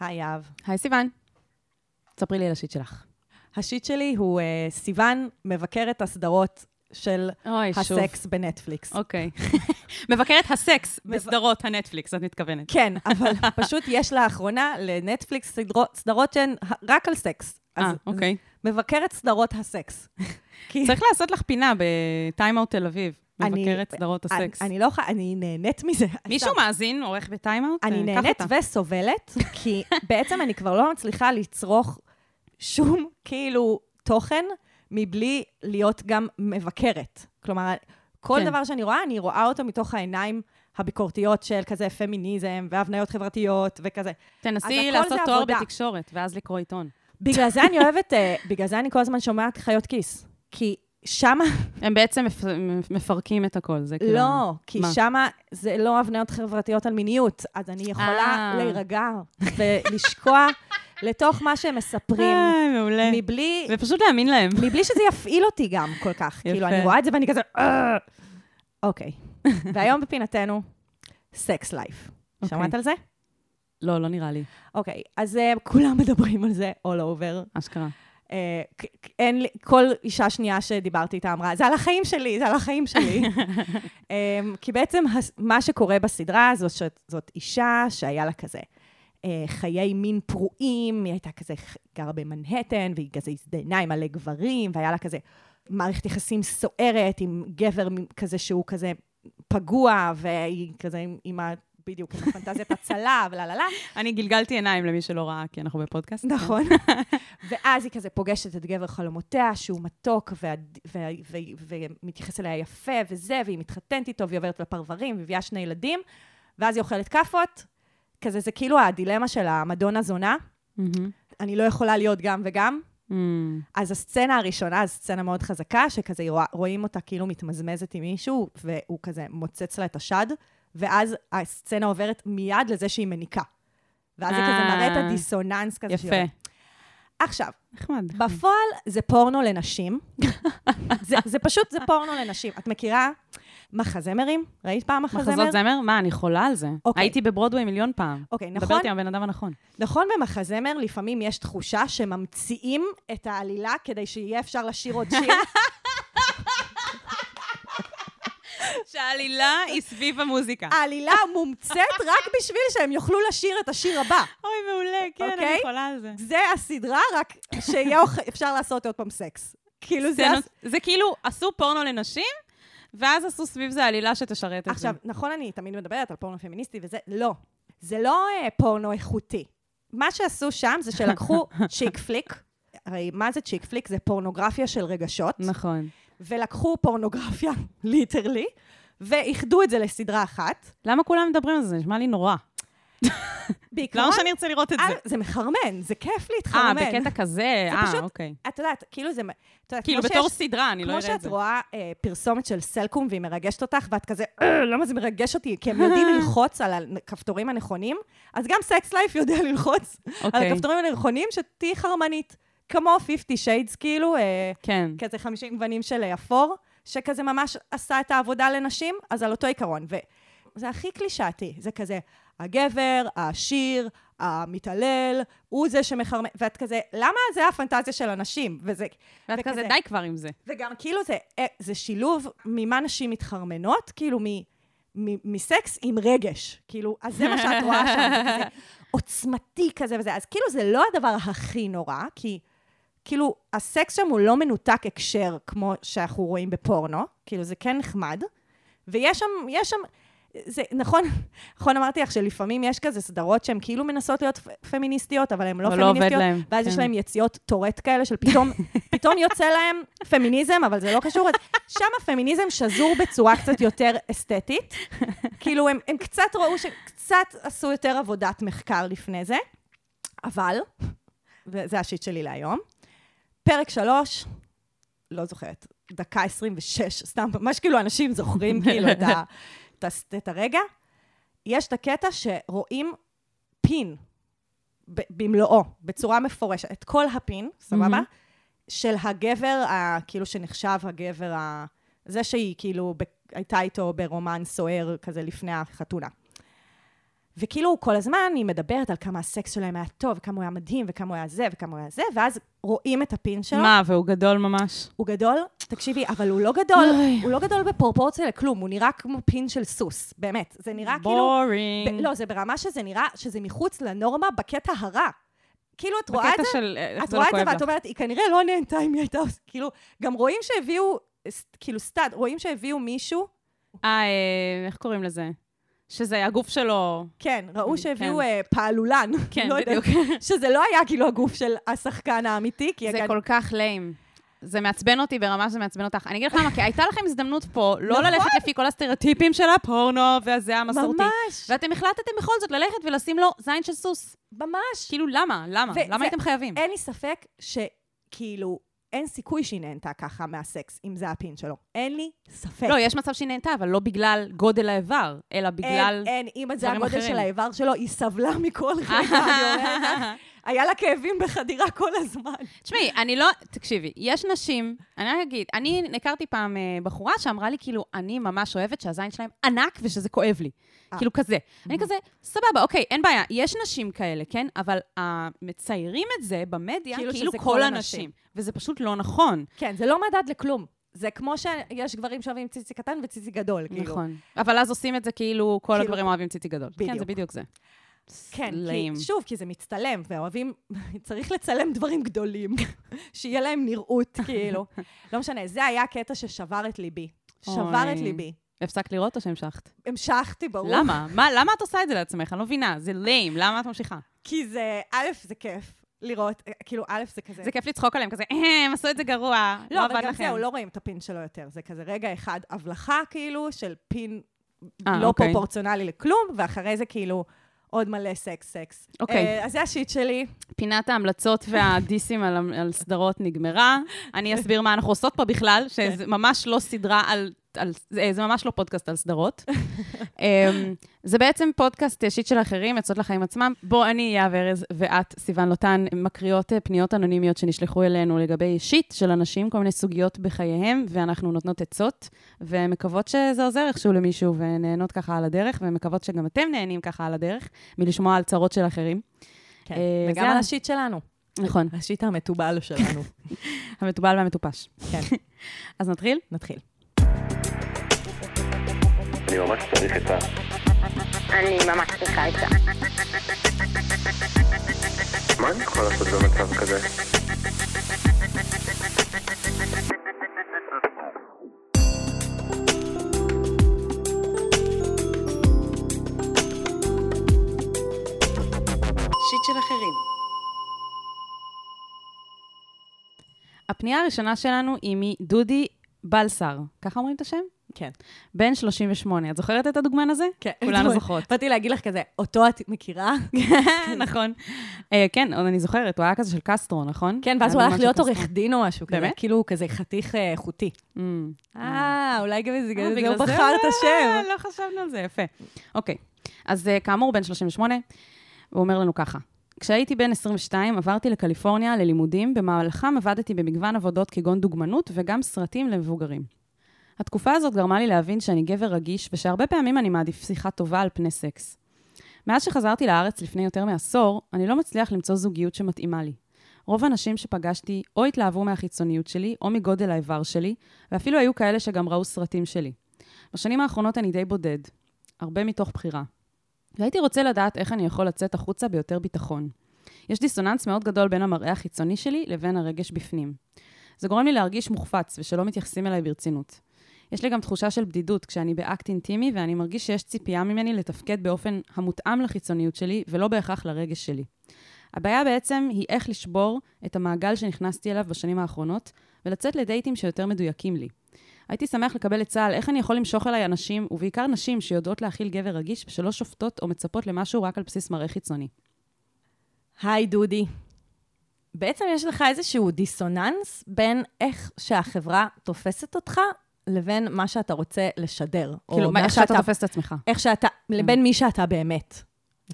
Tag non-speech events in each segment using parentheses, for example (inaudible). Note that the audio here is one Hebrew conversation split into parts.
היי, יהב. היי, סיוון. ספרי לי על ה shit שלך. ה shit שלי הוא אה, סיוון מבקרת הסדרות של אוי, שוב. הסקס בנטפליקס. אוקיי. (laughs) מבקרת הסקס בסדרות הנטפליקס, את מתכוונת. כן, אבל (laughs) פשוט יש לאחרונה לנטפליקס סדרות, סדרות שהן רק על סקס. אה, אוקיי. מבקרת סדרות הסקס. (laughs) צריך לעשות לך פינה בטיים-אאוט תל אביב. אני- מבקרת סדרות הסקס. אני לא יכולה, אני נהנית מזה. (laughs) מישהו מאזין, עורך בטיים-אאוט? אני אה, נהנית. וסובלת, (laughs) כי בעצם אני כבר לא מצליחה לצרוך שום כאילו תוכן מבלי להיות גם מבקרת. כלומר, כל כן. דבר שאני רואה, אני רואה אותו מתוך העיניים הביקורתיות של כזה פמיניזם והבניות חברתיות וכזה. תנסי לעשות תואר עבודה. בתקשורת, ואז לקרוא עיתון. בגלל זה אני (laughs) אוהבת, אה, בגלל זה אני כל הזמן שומעת חיות כיס. כי שמה, הם בעצם מפ- מפרקים את הכל, זה כאילו... לא, כי מה? שמה זה לא הבניות חברתיות על מיניות, אז אני יכולה אה. להירגע ולשקוע (laughs) לתוך מה שהם מספרים, אה, מעולה. מבלי, ופשוט להאמין להם. (laughs) מבלי שזה יפעיל אותי גם כל כך. כאילו, יפה. אני רואה את זה ואני כזה, "אה." אוקיי. (laughs) והיום בפינתנו, סקס לייף. שמעת על זה? לא, לא נראה לי. אוקיי, אז אה, כולם מדברים על זה all over. אשכרה. אה, אין לי, כל אישה שנייה שדיברתי איתה אמרה, זה על החיים שלי, זה על החיים שלי. (laughs) אה, כי בעצם מה שקורה בסדרה זאת, זאת אישה שהיה לה כזה אה, חיי מין פרועים, היא הייתה כזה גרה במנהטן, והיא כזה הזדיינה עם מלא גברים, והיה לה כזה מערכת יחסים סוערת עם גבר כזה שהוא כזה פגוע, והיא כזה עם, עם ה... בדיוק, עם הפנטזיית הצלה, ולה לה לה. אני גלגלתי עיניים למי שלא ראה, כי אנחנו בפודקאסט. נכון. (laughs) ואז היא כזה פוגשת את גבר חלומותיה, שהוא מתוק ומתייחס אליה יפה וזה, והיא מתחתנת איתו, והיא עוברת לפרברים, ומביאה שני ילדים, ואז היא אוכלת כאפות. כזה, זה כאילו הדילמה של המדונה זונה. מהמם. אני לא יכולה להיות גם וגם. מהמם. אז הסצנה הראשונה, זו סצנה מאוד חזקה, שכזה רואה- רואים אותה כאילו מתמזמזת עם מישהו, והוא כזה מוצץ לה את השד, ואז הסצנה עוברת מיד לזה שהיא מניקה. ואז זה כזה אה. מראה את הדיסוננס כזה. יפה. עכשיו, נחמד. בפועל זה פורנו לנשים. (laughs) זה, זה פשוט, זה פורנו לנשים. את מכירה מחזמרים? ראית פעם מחזמר? מחזות זמר? מה, אני חולה על זה. אוקיי. הייתי בברודווי מיליון פעם. אוקיי, נכון, מדברת עם הבן אדם הנכון. נכון במחזמר לפעמים יש תחושה שממציאים את העלילה כדי שיהיה אפשר לשיר עוד שיר. (laughs) שהעלילה היא סביב המוזיקה. העלילה מומצאת רק בשביל שהם יוכלו לשיר את השיר הבא. אוי, מעולה, כן, אוקיי? אני חולה על זה. זה הסדרה, רק שיהיה אפשר לעשות עוד פעם סקס. כאילו זה... זה כאילו, עשו פורנו לנשים, ואז עשו סביב זה עלילה שתשרת את זה. עכשיו, נכון, אני תמיד מדברת על פורנו פמיניסטי וזה, לא. זה לא אה, פורנו איכותי. מה שעשו שם זה שלקחו (laughs) צ'יק פליק, הרי מה זה צ'יק פליק? זה פורנוגרפיה של רגשות, נכון. ולקחו פורנוגרפיה, (laughs) literally, ואיחדו את זה לסדרה אחת. למה כולם מדברים על זה? זה נשמע לי נורא. בעיקרון, למה שאני ארצה לראות את זה? אה, זה מחרמן, זה כיף אה, להתחרמן. בקטע כזה? זה אה, אוקיי. את יודעת, כאילו זה... כאילו, כמו בתור סדרה, אני לא כמו אראה את זה. שאת רואה אה, פרסומת של סלקום והיא מרגשת אותך, ואת כזה, "אה, למה זה מרגש אותי? כי הם יודעים (laughs) ללחוץ על הכפתורים הנכונים, אז גם Sex/Life יודע ללחוץ על אוקיי. הכפתורים הנכונים, שתהיי חרמנית. כמו 50 שיידס, כאילו, אה, כן. כזה 50 גוונים של אה, אפור, שכזה ממש עשה את העבודה לנשים, אז על אותו עיקרון. וזה הכי קלישאתי, זה כזה, הגבר, העשיר, המתעלל, הוא זה שמחרמן, ואת כזה, למה זה הפנטזיה של הנשים? וזה... ואת וכזה- כזה, די כבר עם זה. וגם כאילו זה, אה, זה שילוב ממה נשים מתחרמנות, כאילו מ, מ, מסקס עם רגש. כאילו, אז זה מה שאת רואה שם, זה כזה (laughs) עוצמתי כזה וזה. אז כאילו זה לא הדבר הכי נורא, כי כאילו הסקס שם הוא לא מנותק הקשר כמו שאנחנו רואים בפורנו, כאילו זה כן נחמד, ויש שם, יש שם... זה נכון, (laughs) נכון אמרתי לך שלפעמים יש כזה סדרות שהן כאילו מנסות להיות פמיניסטיות, אבל הן לא אבל לא פמיניסטיות, להם. ואז יש כן. להם יציאות טורט כאלה של פתאום, (laughs) פתאום יוצא להם פמיניזם, אבל זה לא קשור. שם הפמיניזם שזור בצורה קצת יותר אסתטית. כאילו, הם, הם קצת ראו שקצת עשו יותר עבודת מחקר לפני זה, אבל, וזה השיט שלי להיום, פרק שלוש, לא זוכרת, דקה 26, סתם, ממש כאילו אנשים זוכרים (laughs) כאילו את, ה, את, ה, את הרגע. יש את הקטע שרואים פין במלואו, בצורה מפורשת, את כל הפין, סבבה? של הגבר, ה, כאילו שנחשב הגבר, ה, זה שהיא כאילו ב, הייתה איתו ברומן סוער כזה לפני החתונה. וכאילו כל הזמן היא מדברת על כמה הסקס שלהם היה טוב, וכמה הוא היה מדהים, וכמה הוא היה זה, וכמה הוא היה זה, ואז רואים את הפין שלו. מה, והוא גדול ממש? הוא גדול, תקשיבי, אבל הוא לא גדול. הוא לא גדול בפרופורציה לכלום, הוא נראה כמו פין של סוס, באמת. זה נראה כאילו... בורינג. לא, זה ברמה שזה נראה שזה מחוץ לנורמה בקטע הרע. כאילו, את רואה את זה, של את זה רואה לא את זה ואת. אומרת, היא כנראה לא נהנתה אם היא הייתה כאילו, גם רואים שהביאו, כאילו, סטאד, רואים שהביאו מישהו, אה, אה, איך קוראים לזה? שזה הגוף שלו... כן, ראו כן. שהביאו אה, פעלולן. (laughs) כן, לא בדיוק. (laughs) שזה לא היה כאילו הגוף של השחקן האמיתי, כי... זה הגן- כל כך ליים. זה מעצבן אותי ברמה שזה מעצבן אותך. אני אגיד לך למה, כי הייתה לכם הזדמנות פה לא נכון. ללכת לפי כל הסטריאוטיפים של הפורנו והזה המסורתי. ממש, ואתם החלטתם בכל זאת ללכת ולשים לו זין של סוס. ממש. כאילו, למה? למה? למה הייתם חייבים? אין לי ספק שכאילו, אין סיכוי שהיא נהנתה ככה מהסקס, אם זה הפין שלו. אין לי ספק. לא, יש מצב שהיא נהנתה, אבל לא בגלל גודל האיבר, אלא בגלל... אין, אין, אם זה הגודל אחרים. של האיבר שלו, היא סבלה מכל רגע, אני אומרת לך. (laughs) היה לה כאבים בחדירה כל הזמן. תשמעי, אני לא... תקשיבי, יש נשים, אני רק אגיד, אני הכרתי פעם אה, בחורה שאמרה לי, כאילו, אני ממש אוהבת שהזין שלהם ענק ושזה כואב לי. אה. כאילו כזה. אני כזה, סבבה, אוקיי, אין בעיה, יש נשים כאלה, כן? אבל אה, מציירים את זה במדיה כאילו כאילו כל הנשים. וזה פשוט לא נכון. כן, זה לא מדד לכלום. זה כמו שיש גברים שאוהבים ציצי קטן וציצי גדול, כאילו. נכון. אבל אז עושים את זה כאילו כל כאילו- הגברים אוהבים ציצי גדול. כן, זה בדיוק. בדיוק זה. כן, ליים. כי שוב, כי זה מצטלם, ואוהבים, (laughs) צריך לצלם דברים גדולים, (laughs) שיהיה להם נראות, (laughs) כאילו. לא משנה, זה היה הקטע ששבר את ליבי. שבר אוי. את ליבי. הפסקת לראות או שהמשכת? המשכתי, ברור. למה? מה, למה את עושה את זה לעצמך? אני לא מבינה. זה ליים, למה את ממשיכה? כי זה, א', זה כיף לראות, כאילו, א', זה כזה... זה כיף לצחוק עליהם, כזה, "אה, הם עשו את זה גרוע, לא לא, עבד אבל גם לכם. זהו, לא רואים את הפין שלו יותר. זה כזה רגע אחד, הבלחה, כאילו, של פין אה, לא אוקיי. פרופורציונלי לכלום, ואחרי זה כאילו עוד מלא סקס, סקס. אוקיי. אה, אז זה השיט שלי. פינת ההמלצות והדיסים על, על סדרות נגמרה. אני אסביר מה אנחנו עושות פה בכלל, שזה ממש לא סדרה על... על זה, זה ממש לא פודקאסט על סדרות. אמ, זה בעצם פודקאסט אה, שיט של אחרים, יוצאות לחיים עצמם. בוא, אני יהב ארז ואת, סיוון לוטן, מקריאות אה, פניות אנונימיות שנשלחו אלינו לגבי שיט של אנשים, כל מיני סוגיות בחייהם, ואנחנו נותנות עצות, ומקוות שזה עוזר איכשהו למישהו, ונהנות ככה על הדרך, ומקוות שגם אתם נהנים ככה על הדרך, מלשמוע על צרות של אחרים. כן, אה, וגם על השיט שלנו. נכון, השיט המתובל שלנו. (laughs) המתובל והמטופש. כן, (laughs) אז נתחיל? נתחיל. אני ממש צריך את ה... אני ממש צריכה את זה. מה אני יכול לעשות במצב כזה? של אחרים. הפנייה הראשונה שלנו היא מדודי בלסר, ככה אומרים את השם? כן. בן 38. את זוכרת את הדוגמן הזה? כן. כולנו (laughs) זוכרות. באתי להגיד לך כזה, אותו את מכירה? (laughs) נכון. אה, כן, עוד אני זוכרת, הוא היה כזה של קסטרו, נכון? כן, ואז הוא הלך להיות עורך. דין או משהו כזה. באמת? כאילו הוא כזה חתיך אה, איכותי. Mm. אה, אולי גם בגלל אה, זה הוא בחר את השם. אה, לא חשבנו על זה, יפה. אוקיי, אז אה, כאמור, בן 38, הוא אומר לנו ככה. כשהייתי בן 22, עברתי לקליפורניה ללימודים, במהלכם עבדתי במגוון עבודות כגון דוגמנות וגם סרטים למבוגרים. התקופה הזאת גרמה לי להבין שאני גבר רגיש, ושהרבה פעמים אני מעדיף שיחה טובה על פני סקס. מאז שחזרתי לארץ לפני יותר מעשור, אני לא מצליח למצוא זוגיות שמתאימה לי. רוב הנשים שפגשתי או התלהבו מהחיצוניות שלי, או מגודל האיבר שלי, ואפילו היו כאלה שגם ראו סרטים שלי. בשנים האחרונות אני די בודד, הרבה מתוך בחירה. והייתי רוצה לדעת איך אני יכול לצאת החוצה ביותר ביטחון. יש דיסוננס מאוד גדול בין המראה החיצוני שלי לבין הרגש בפנים. זה גורם לי להרגיש מוחפץ ושלא מתייחסים אליי ברצינות. יש לי גם תחושה של בדידות כשאני באקט אינטימי ואני מרגיש שיש ציפייה ממני לתפקד באופן המותאם לחיצוניות שלי ולא בהכרח לרגש שלי. הבעיה בעצם היא איך לשבור את המעגל שנכנסתי אליו בשנים האחרונות ולצאת לדייטים שיותר מדויקים לי. הייתי שמח לקבל עצה על איך אני יכול למשוך אליי אנשים, ובעיקר נשים שיודעות להכיל גבר רגיש ושלא שופטות או מצפות למשהו רק על בסיס מראה חיצוני. היי, דודי. בעצם יש לך איזשהו דיסוננס בין איך שהחברה תופסת אותך לבין מה שאתה רוצה לשדר. כאילו, מה- איך שאתה תופס את עצמך. איך שאתה, לבין מי שאתה באמת,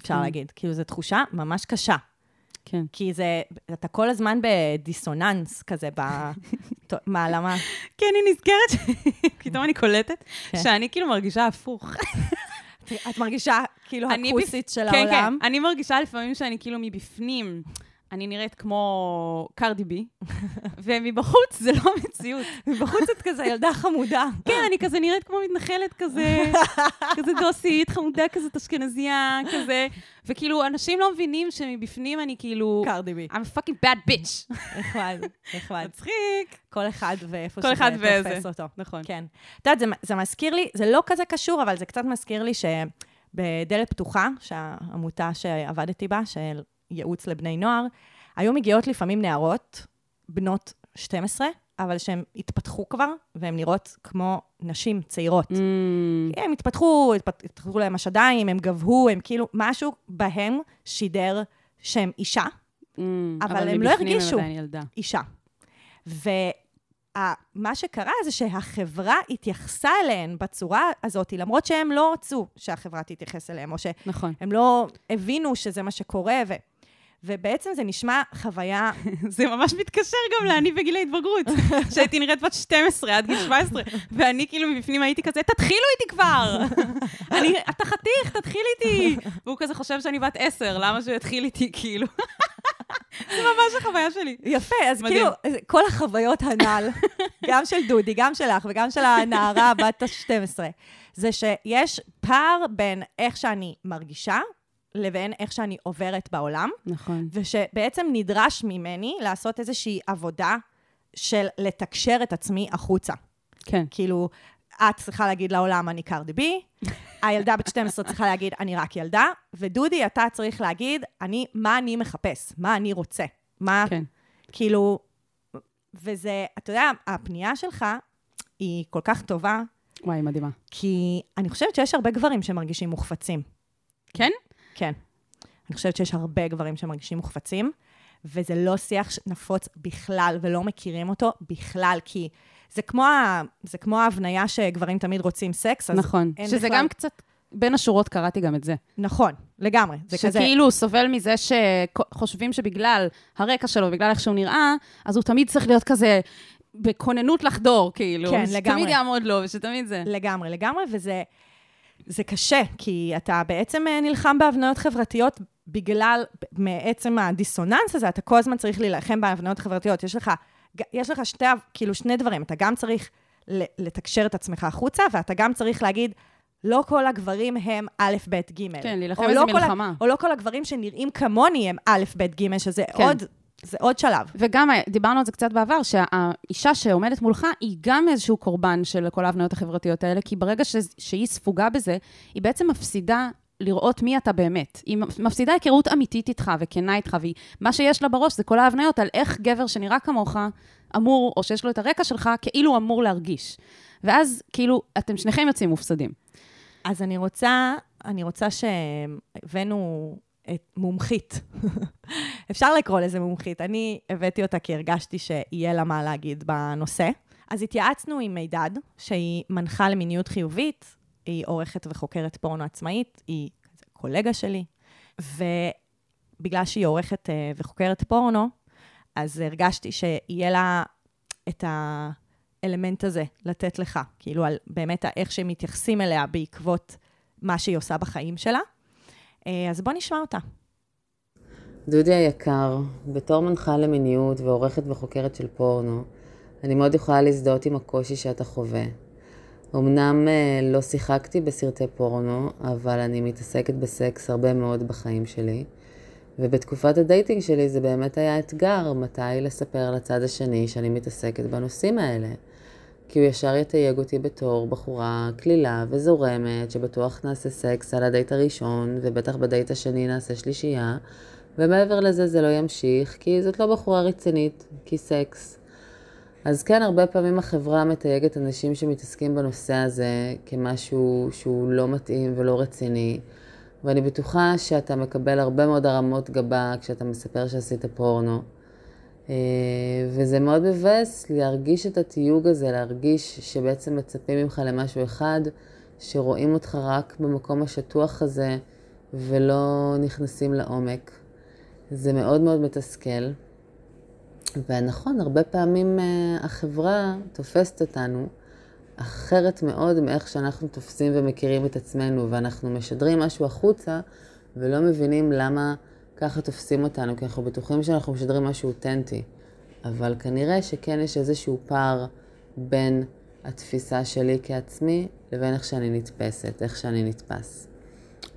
אפשר כן. להגיד. כאילו, זו תחושה ממש קשה. כן. כי זה, אתה כל הזמן בדיסוננס כזה, ב... (laughs) מה, למה? כי אני נזכרת, פתאום אני קולטת כן. שאני כאילו מרגישה הפוך. את מרגישה כאילו הכוסית של כן, העולם. כן, אני מרגישה לפעמים שאני כאילו מבפנים, אני נראית כמו קרדי בי, ומבחוץ זה לא המציאות. בחוץ את כזה ילדה חמודה. כן, אני כזה נראית כמו מתנחלת כזה, כזה דוסית, חמודה כזאת אשכנזייה, כזה, וכאילו, אנשים לא מבינים שמבפנים אני כאילו... קרדי בי. I'm a fucking bad bitch. נחמד, נחמד. מצחיק. כל אחד ואיפה כל שזה. תופס אותו. נכון. כן. את יודעת, זה, מזכיר לי, זה לא כזה קשור, אבל זה קצת מזכיר לי שבדלת פתוחה, שהעמותה שעבדתי בה, של ייעוץ לבני נוער, היו מגיעות לפעמים נערות, בנות 12, אבל שהן התפתחו כבר, והן נראות כמו נשים צעירות. Mm, הם התפתחו, התפת- התפתחו להם השדיים, הם גבהו, הם כאילו, משהו בהם שידר שהם אישה, mm, אבל הם לא מבפנים הרגישו. אישה. ומה שקרה זה שהחברה התייחסה אליהן בצורה הזאת, למרות שהם לא רצו שהחברה תתייחס אליהם, או שהם נכון. לא הבינו שזה מה שקורה, ו... ובעצם זה נשמע חוויה, (laughs) זה ממש מתקשר גם לאני בגיל ההתבגרות, (laughs) שהייתי נראית בת 12 עד גיל 17, ואני כאילו מבפנים הייתי כזה, תתחילו איתי כבר! (laughs) אני, אתה חתיך, תתחיל איתי! והוא כזה חושב שאני בת 10, למה שהוא יתחיל איתי, כאילו? זה ממש החוויה שלי. יפה, אז מדהים. כאילו, כל החוויות הנ"ל, גם של דודי, גם שלך וגם של הנערה בת ה-12, זה שיש פער בין איך שאני מרגישה לבין איך שאני עוברת בעולם, נכון. ושבעצם נדרש ממני לעשות איזושהי עבודה של לתקשר את עצמי החוצה. כן. כאילו, את צריכה להגיד לעולם, אני קרדי בי, (laughs) הילדה בת 12 צריכה להגיד, אני רק ילדה, ודודי, אתה צריך להגיד, אני, מה אני מחפש, מה אני רוצה, מה, כן. כאילו, וזה, אתה יודע, הפנייה שלך היא כל כך טובה, וואי, מדהימה. כי אני חושבת שיש הרבה גברים שמרגישים מוחפצים. כן? כן. אני חושבת שיש הרבה גברים שמרגישים מוחפצים, וזה לא שיח נפוץ בכלל, ולא מכירים אותו בכלל, כי זה כמו, ה... זה כמו ההבניה שגברים תמיד רוצים סקס, אז נכון. שזה בכלל- גם קצת, בין השורות קראתי גם את זה. נכון, לגמרי. זה כזה... שכאילו הוא סובל מזה שחושבים שבגלל הרקע שלו, בגלל איך שהוא נראה, אז הוא תמיד צריך להיות כזה בכוננות לחדור, כאילו. כן, שתמיד לגמרי. יעמוד לו, ושתמיד זה. לגמרי, לגמרי, וזה זה קשה, כי אתה בעצם אה, נלחם בהבניות חברתיות בגלל, מעצם הדיסוננס הזה, אתה כל הזמן צריך להילחם בהבניות חברתיות. יש לך, יש לך שתי, כאילו שני דברים, אתה גם צריך לתקשר את עצמך החוצה, ואתה גם צריך להגיד, לא כל הגברים הם א', ב', ג'. כן, להילחם איזה לא כל ה- מלחמה. או לא כל הגברים שנראים כמוני הם א', ב', ג', שזה כן. עוד, זה עוד שלב. וגם אה, דיברנו על זה קצת בעבר, שהאישה שעומדת מולך היא גם איזשהו קורבן של כל ההבניות החברתיות האלה, כי ברגע ש... שהיא ספוגה בזה, היא בעצם מפסידה לראות מי אתה באמת. היא מפסידה היכרות אמיתית איתך וכנה איתך, ומה שיש לה בראש זה כל ההבניות על איך גבר שנראה כמוך אמור, או שיש לו את הרקע שלך, כאילו אמור להרגיש. ואז כאילו, אתם שניכם יוצאים מופסדים. אז אני רוצה, אני רוצה שהבאנו את מומחית. (laughs) אפשר לקרוא לזה מומחית. אני הבאתי אותה כי הרגשתי שיהיה לה מה להגיד בנושא. אז התייעצנו עם מידד, שהיא מנחה למיניות חיובית, היא עורכת וחוקרת פורנו עצמאית, היא קולגה שלי, ובגלל שהיא עורכת אה, וחוקרת פורנו, אז הרגשתי שיהיה לה את האלמנט הזה לתת לך, כאילו על באמת איך שהם מתייחסים אליה בעקבות מה שהיא עושה בחיים שלה. אה, אז בוא נשמע אותה. דודי היקר, בתור מנחה למיניות ועורכת וחוקרת של פורנו, אני מאוד יכולה להזדהות עם הקושי שאתה חווה. אמנם אה, לא שיחקתי בסרטי פורנו, אבל אני מתעסקת בסקס הרבה מאוד בחיים שלי. ובתקופת ה dating שלי זה באמת היה אתגר מתי לספר לצד השני שאני מתעסקת בנושאים האלה. כי הוא ישר יתייג אותי בתור בחורה קלילה וזורמת, שבטוח נעשה סקס על הדייט הראשון, ובטח בדייט השני נעשה שלישייה, ומעבר לזה זה לא ימשיך, כי זאת לא בחורה רצינית, כי סקס. אז כן, הרבה פעמים החברה מתייגת אנשים שמתעסקים בנושא הזה כמשהו שהוא לא מתאים ולא רציני, ואני בטוחה שאתה מקבל הרבה מאוד הרמות גבה כשאתה מספר שעשית פורנו. אה, וזה מאוד מבאס להרגיש את התיוג הזה, להרגיש שבעצם מצפים ממך למשהו אחד, שרואים אותך רק במקום השטוח הזה ולא נכנסים לעומק. זה מאוד מאוד מתסכל. ונכון, הרבה פעמים uh, החברה תופסת אותנו אחרת מאוד מאיך שאנחנו תופסים ומכירים את עצמנו, ואנחנו משדרים משהו החוצה, ולא מבינים למה ככה תופסים אותנו, כי אנחנו בטוחים שאנחנו משדרים משהו אותנטי. אבל כנראה שכן יש איזשהו פער בין התפיסה שלי כעצמי לבין איך שאני נתפסת, איך שאני נתפס.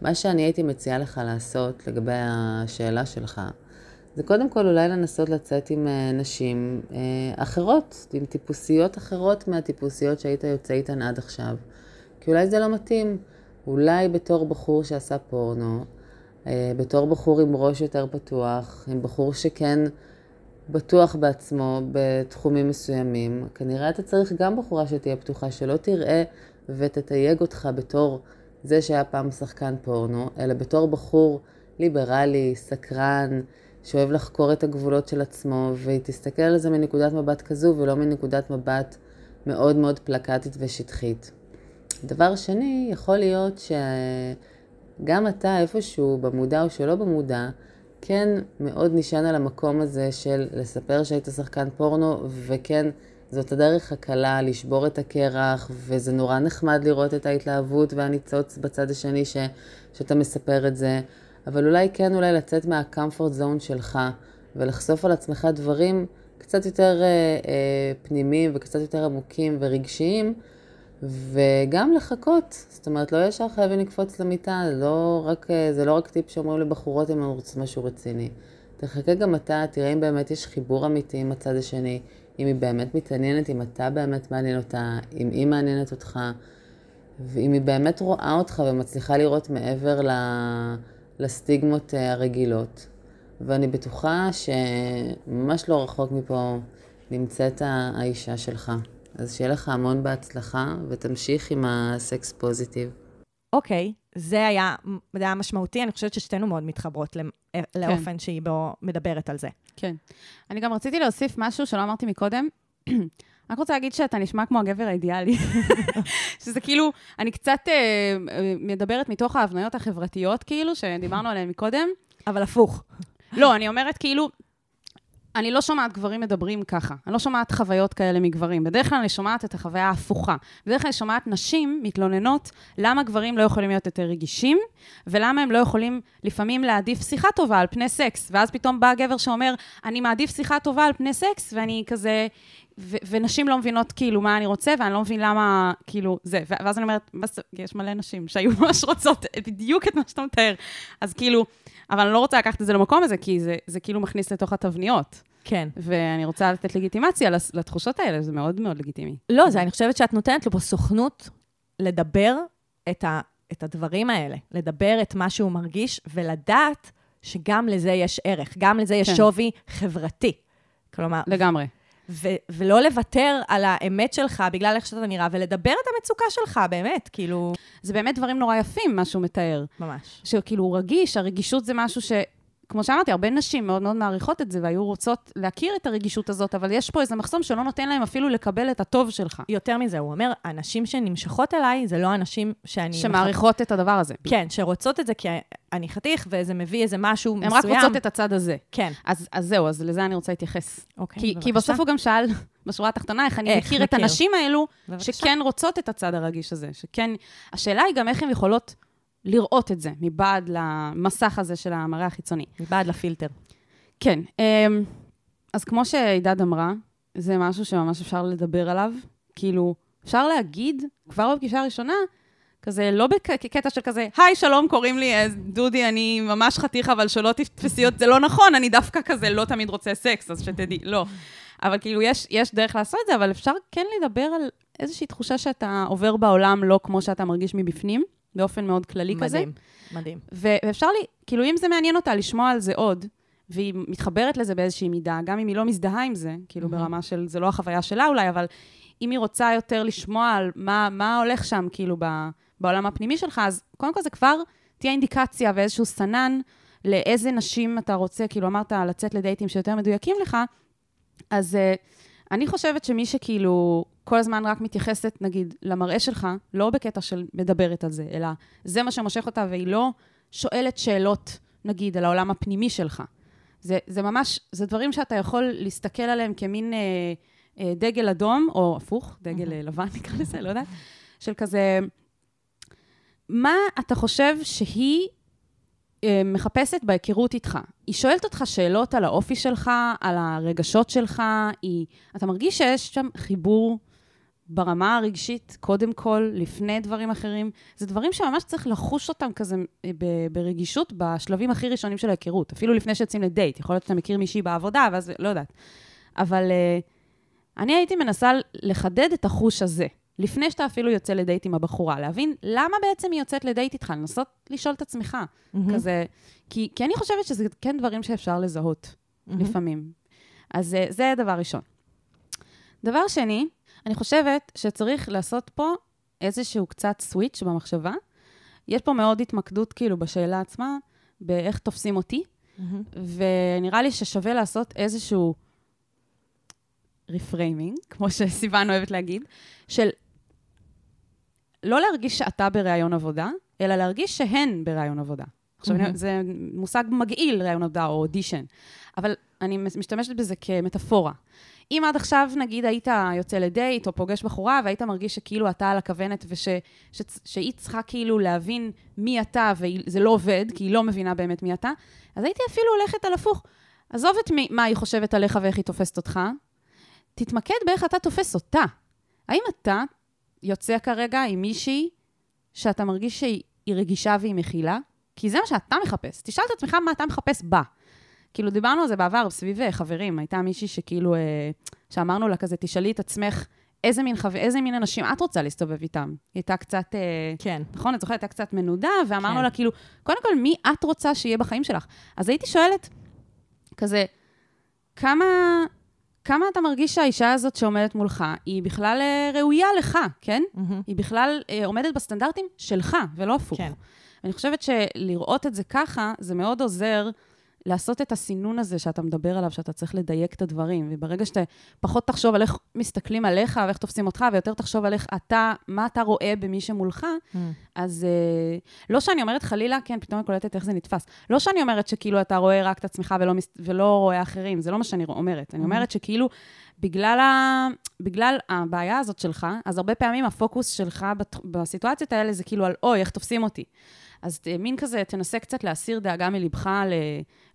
מה שאני הייתי מציעה לך לעשות לגבי השאלה שלך, זה קודם כל אולי לנסות לצאת עם אה, נשים אה, אחרות, עם טיפוסיות אחרות מהטיפוסיות שהיית יוצא איתן עד עכשיו. כי אולי זה לא מתאים. אולי בתור בחור שעשה פורנו, בתור בחור עם ראש יותר פתוח, עם בחור שכן בטוח בעצמו בתחומים מסוימים, כנראה אתה צריך גם בחורה שתהיה פתוחה, שלא תראה ותתייג אותך בתור זה שהיה פעם שחקן פורנו, אלא בתור בחור ליברלי, סקרן, שאוהב לחקור את הגבולות של עצמו, והיא תסתכל על זה מנקודת מבט כזו ולא מנקודת מבט מאוד מאוד פלקטית ושטחית. דבר שני, יכול להיות שגם אתה איפשהו, במודע או שלא במודע, כן מאוד נשען על המקום הזה של לספר שהיית שחקן פורנו, וכן, זאת הדרך הקלה לשבור את הקרח, וזה נורא נחמד לראות את ההתלהבות והניצוץ בצד השני ש, שאתה מספר את זה, אבל אולי כן אולי לצאת מהקמפורט זון שלך, ולחשוף על עצמך דברים קצת יותר אה, אה, פנימיים וקצת יותר עמוקים ורגשיים, וגם לחכות, זאת אומרת, לא ישר חייבים לקפוץ למיטה, לא רק, זה לא רק טיפ שאומרים לבחורות אם הן רוצות משהו רציני. תחכה גם אתה, תראה אם באמת יש חיבור אמיתי עם הצד השני, אם היא באמת מתעניינת, אם אתה באמת מעניין אותה, אם היא מעניינת אותך, ואם היא באמת רואה אותך ומצליחה לראות מעבר. לסטיגמות אה, הרגילות. ואני בטוחה שממש לא רחוק מפה נמצאת האישה שלך. אז שיהיה לך המון בהצלחה, ותמשיך עם הסקס פוזיטיב. אוקיי, זה היה, זה היה משמעותי, אני חושבת ששתינו מאוד מתחברות כן. לאופן שהיא בו מדברת על זה. כן. אני גם רציתי להוסיף משהו שלא אמרתי מקודם. (clears throat) רק רוצה להגיד שאתה נשמע כמו הגבר האידיאלי. (laughs) שזה כאילו, אני קצת אה, מדברת מתוך ההבניות החברתיות, כאילו, שדיברנו עליהן מקודם. אבל הפוך. לא, אני אומרת כאילו, אני לא שומעת גברים מדברים ככה. אני לא שומעת חוויות כאלה מגברים. בדרך כלל אני שומעת את החוויה ההפוכה. בדרך כלל אני שומעת נשים מתלוננות למה גברים לא יכולים להיות יותר רגישים, ולמה הם לא יכולים לפעמים להעדיף שיחה טובה על פני סקס. ואז פתאום בא גבר שאומר, אני מעדיף שיחה טובה על פני סקס, ואני כזה... ו- ונשים לא מבינות כאילו מה אני רוצה, ואני לא מבין למה, כאילו, זה. ואז אני אומרת, יש מלא נשים שהיו (laughs) ממש רוצות בדיוק את מה שאתה מתאר. אז כאילו, אבל אני לא רוצה לקחת את זה למקום הזה, כי זה, זה כאילו מכניס לתוך התבניות. כן. ואני רוצה לתת לגיטימציה לתחושות האלה, זה מאוד מאוד לגיטימי. לא, זה, אני חושבת שאת נותנת לו פה סוכנות לדבר את, ה, את הדברים האלה, לדבר את מה שהוא מרגיש, ולדעת שגם לזה יש ערך, גם לזה יש כן. שווי חברתי. כלומר... לגמרי. ו- ולא לוותר על האמת שלך בגלל איך שאתה נראה, ולדבר את המצוקה שלך, באמת, כאילו... זה באמת דברים נורא יפים, מה שהוא מתאר. ממש. שכאילו הוא רגיש, הרגישות זה משהו ש... כמו שאמרתי, הרבה נשים מאוד מאוד מעריכות את זה, והיו רוצות להכיר את הרגישות הזאת, אבל יש פה איזה מחסום שלא נותן להם אפילו לקבל את הטוב שלך. יותר מזה, הוא אומר, הנשים שנמשכות אליי, זה לא הנשים שאני... שמעריכות מח... את הדבר הזה. כן, שרוצות את זה כי אני חתיך, וזה מביא איזה משהו מסוים. הן רק רוצות את הצד הזה. כן. אז, אז זהו, אז לזה אני רוצה להתייחס. אוקיי, כי, כי בסוף הוא גם שאל, (laughs) בשורה התחתונה, איך אני איך, מכיר את הנשים האלו, בבקשה. שכן רוצות את הצד הרגיש הזה, שכן... השאלה היא גם איך הן יכולות לראות את זה מבעד למסך הזה של המראה החיצוני. מבעד לפילטר. כן. אמ, אז כמו שעידד אמרה, זה משהו שממש אפשר לדבר עליו. כאילו, אפשר להגיד כבר בפגישה הראשונה, כזה, לא בקטע של כזה, היי, שלום, קוראים לי דודי, אני ממש חתיך, אבל שלא תתפסי אותי, זה לא נכון, אני דווקא כזה לא תמיד רוצה סקס, אז שתדעי, לא. אבל כאילו, יש, יש דרך לעשות את זה, אבל אפשר כן לדבר על איזושהי תחושה שאתה עובר בעולם לא כמו שאתה מרגיש מבפנים. באופן מאוד כללי מדהים, כזה. מדהים, מדהים. ואפשר לי, כאילו, אם זה מעניין אותה לשמוע על זה עוד, והיא מתחברת לזה באיזושהי מידה, גם אם היא לא מזדהה עם זה, כאילו mm-hmm. ברמה של, זה לא החוויה שלה אולי, אבל אם היא רוצה יותר לשמוע על מה, מה הולך שם, כאילו, ב, בעולם הפנימי שלך, אז קודם כל זה כבר תהיה אינדיקציה ואיזשהו סנן לאיזה נשים אתה רוצה, כאילו, אמרת לצאת לדייטים שיותר מדויקים לך, אז uh, אני חושבת שמי שכאילו כל הזמן רק מתייחסת, נגיד, למראה שלך, לא בקטע של מדברת על זה, אלא זה מה שמושך אותה, והיא לא שואלת שאלות, נגיד, על העולם הפנימי שלך. זה, זה ממש, זה דברים שאתה יכול להסתכל עליהם כמין אה, אה, דגל אדום, או הפוך, דגל אה, לבן (laughs) נקרא לזה, לא יודעת, של כזה, מה אתה חושב שהיא מחפשת בהיכרות איתך? היא שואלת אותך שאלות על האופי שלך, על הרגשות שלך, היא... אתה מרגיש שיש שם חיבור ברמה הרגשית, קודם כל, לפני דברים אחרים. זה דברים שממש צריך לחוש אותם כזה אה, ברגישות בשלבים הכי ראשונים של ההיכרות, אפילו לפני שיוצאים לדייט. יכול להיות שאתה מכיר מישהי בעבודה, ואז לא יודעת. אבל uh, אני הייתי מנסה לחדד את החוש הזה, לפני שאתה אפילו יוצא לדייט עם הבחורה, להבין למה בעצם היא יוצאת לדייט איתך, לנסות לשאול את עצמך. מהמם. כזה, כי, כי אני חושבת שזה כן דברים שאפשר לזהות מהמם. לפעמים. אז אה, זה דבר ראשון. דבר שני, אני חושבת שצריך לעשות פה איזשהו קצת switch במחשבה. יש פה מאוד התמקדות כאילו בשאלה עצמה, באיך תופסים אותי, מהמם. ונראה לי ששווה לעשות איזשהו reframing, כמו שסיוון אוהבת להגיד, של לא להרגיש שאתה בראיון עבודה, אלא להרגיש שהן בראיון עבודה. עכשיו. אני- זה מושג מגעיל, ראיון עבודה או אודישן, אבל אני משתמשת בזה כמטאפורה. אם עד עכשיו, נגיד, היית יוצא לדייט או פוגש בחורה, והיית מרגיש שכאילו אתה על הכוונת, ושהיא צריכה כאילו להבין מי אתה, וזה לא עובד, כי היא לא מבינה באמת מי אתה, אז הייתי אפילו הולכת על הפוך. עזוב את מי, מה היא חושבת עליך ואיך היא תופסת אותך, תתמקד באיך אתה תופס אותה. האם אתה יוצא כרגע עם מישהי שאתה מרגיש שהיא היא רגישה והיא מכילה? כי זה מה שאתה מחפש. תשאל את עצמך מה אתה מחפש בה. כאילו, דיברנו על זה בעבר, סביב אה, חברים. הייתה מישהי שכאילו, אה, שאמרנו לה כזה, תשאלי את עצמך איזה מין, חבר, איזה מין אנשים את רוצה להסתובב איתם. היא הייתה קצת... אה, כן. נכון? את זוכרת? הייתה קצת מנודה, ואמרנו כן. לה, כאילו, קודם כל, מי את רוצה שיהיה בחיים שלך? אז הייתי שואלת, כזה, כמה, כמה אתה מרגיש שהאישה הזאת שעומדת מולך, היא בכלל אה, ראויה לך, כן? מהמם. היא בכלל אה, עומדת בסטנדרטים שלך, ולא הפוך. כן. אני חושבת שלראות את זה ככה, זה מאוד עוזר לעשות את הסינון הזה שאתה מדבר עליו, שאתה צריך לדייק את הדברים. וברגע שאתה פחות תחשוב על איך מסתכלים עליך ואיך תופסים אותך, ויותר תחשוב על איך אתה, מה אתה רואה במי שמולך, מהמם. אז אה, לא שאני אומרת חלילה, כן, פתאום אני קולטת איך זה נתפס. לא שאני אומרת שכאילו אתה רואה רק את עצמך ולא, ולא רואה אחרים, זה לא מה שאני אומרת. אני אומרת שכאילו, בגלל, ה, בגלל הבעיה הזאת שלך, אז הרבה פעמים הפוקוס שלך בסיטואציות האלה זה כאילו על, אוי, איך תופסים אותי. אז אה, מין כזה, תנסה קצת להסיר דאגה מלבך ל,